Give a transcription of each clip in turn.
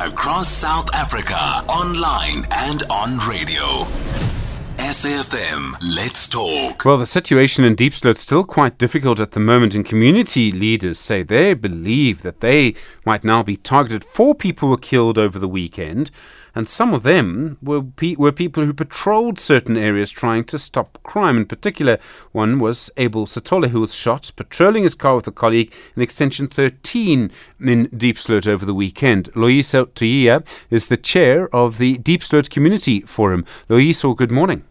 across South Africa, online and on radio. SAFM, let's talk. Well, the situation in Diepsloot is still quite difficult at the moment, and community leaders say they believe that they might now be targeted. Four people were killed over the weekend, and some of them were, pe- were people who patrolled certain areas trying to stop crime. In particular, one was Abel Sithole, who was shot patrolling his car with a colleague in Extension 13 in Diepsloot over the weekend. Loyiso Toyiya is the chair of the Diepsloot Community Forum. Loyiso, good morning.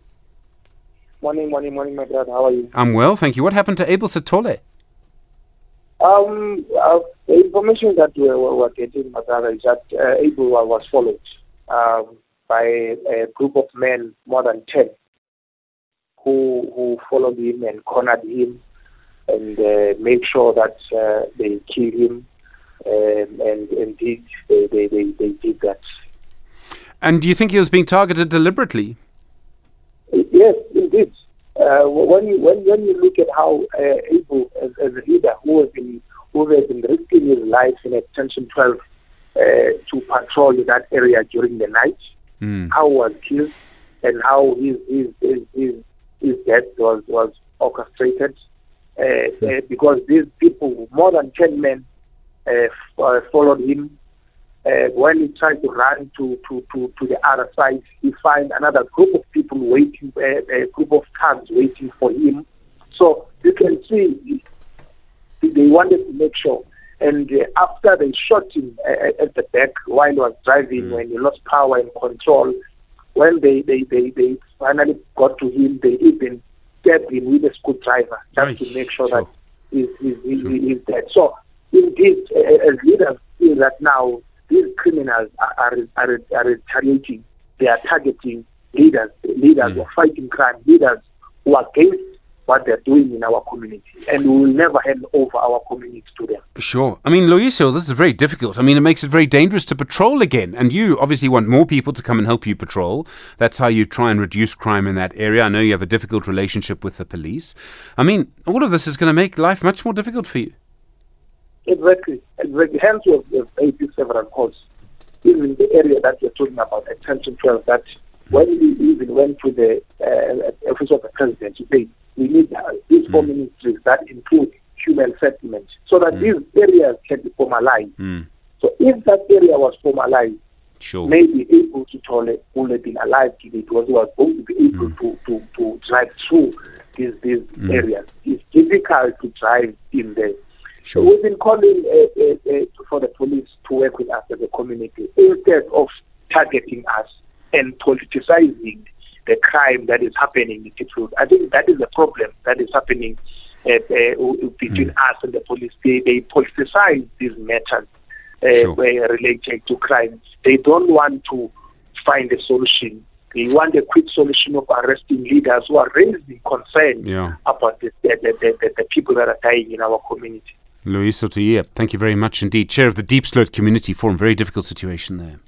Morning, morning, morning, my brother. How are you? I'm well, thank you. What happened to Abel Sithole? Um, uh, the information that we were, were getting, my brother, is that uh, Abel was followed um, by a group of men, more than 10, who, who followed him and cornered him and uh, made sure that uh, they killed him. Um, and indeed, they, they, they, they did that. And do you think he was being targeted deliberately? Yes, indeed. Uh, when you when when you look at how uh, Abel, as, as a leader who has been who has been risking his life in Extension 12 uh, to patrol that area during the night, Mm. how was killed, and how his his his, his, his death was was orchestrated, uh, uh, because these people, more than ten men, uh, f- uh, followed him uh, when he tried to run to, to, to, to the other side, he find another group of people waiting, uh, a group of thugs waiting for him. So you can see they wanted to make sure. And uh, after they shot him uh, at the back while he was driving, when he lost power and control, when they, they, they, they finally got to him, they even stabbed him with a screwdriver just to Aye, make sure sure. that he's, he's, he's, he's dead. So indeed, uh, as leaders feel that now these criminals are, are, are, are retaliating. They are targeting leaders, leaders who are fighting crime, leaders who are against what they're doing in our community. And we will never hand over our community to them. Sure. I mean, Loyiso, this is very difficult. I mean, it makes it very dangerous to patrol again. And you obviously want more people to come and help you patrol. That's how you try and reduce crime in that area. I know you have a difficult relationship with the police. I mean, all of this is going to make life much more difficult for you. Exactly. exactly. Hence, we have, we have calls, even in the area that you're talking about, Extension 12, that when we even went to the uh, Office of the President to need these four ministries that include human settlement, so that these areas can be formalized. Mm. So if that area was formalized, Sure. maybe able to tolerate would have been alive today because he was going to be able to, to, to drive through these, these areas. It's difficult to drive in there. So Sure. we've been calling uh, uh, uh, for the police to work with us as a community instead of targeting us and politicizing the crime that is happening in Kitrude. I think that is the problem that is happening uh, uh, between us and the police. They, they politicize these matters uh, Sure. related to crime. They don't want to find a solution. They want a quick solution of arresting leaders who are raising concern Yeah. about the, the, the, the, the people that are dying in our community. Loyiso Toyiya, thank you very much indeed. Chair of the Diepsloot Community Forum. Very difficult situation there.